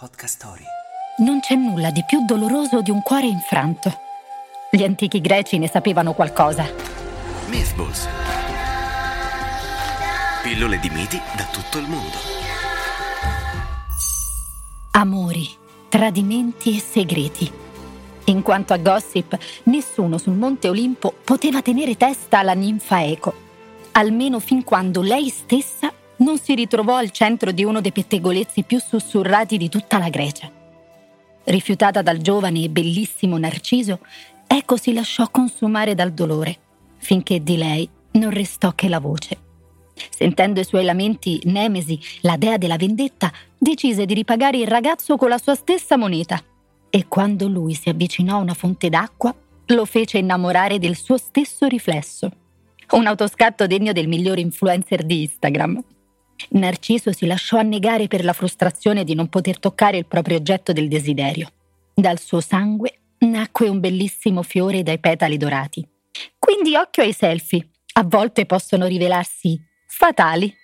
Podcast Story. Non c'è nulla di più doloroso di un cuore infranto. Gli antichi greci ne sapevano qualcosa. Mythballs. Pillole di miti da tutto il mondo. Amori, tradimenti e segreti. In quanto a gossip, nessuno sul Monte Olimpo poteva tenere testa alla ninfa Eco, almeno fin quando lei stessa non si ritrovò al centro di uno dei pettegolezzi più sussurrati di tutta la Grecia. Rifiutata dal giovane e bellissimo Narciso, Eco si lasciò consumare dal dolore, finché di lei non restò che la voce. Sentendo i suoi lamenti, Nemesi, la dea della vendetta, decise di ripagare il ragazzo con la sua stessa moneta. E quando lui si avvicinò a una fonte d'acqua, lo fece innamorare del suo stesso riflesso. Un autoscatto degno del migliore influencer di Instagram. Narciso si lasciò annegare per la frustrazione di non poter toccare il proprio oggetto del desiderio. Dal suo sangue nacque un bellissimo fiore dai petali dorati. Quindi occhio ai selfie, a volte possono rivelarsi fatali.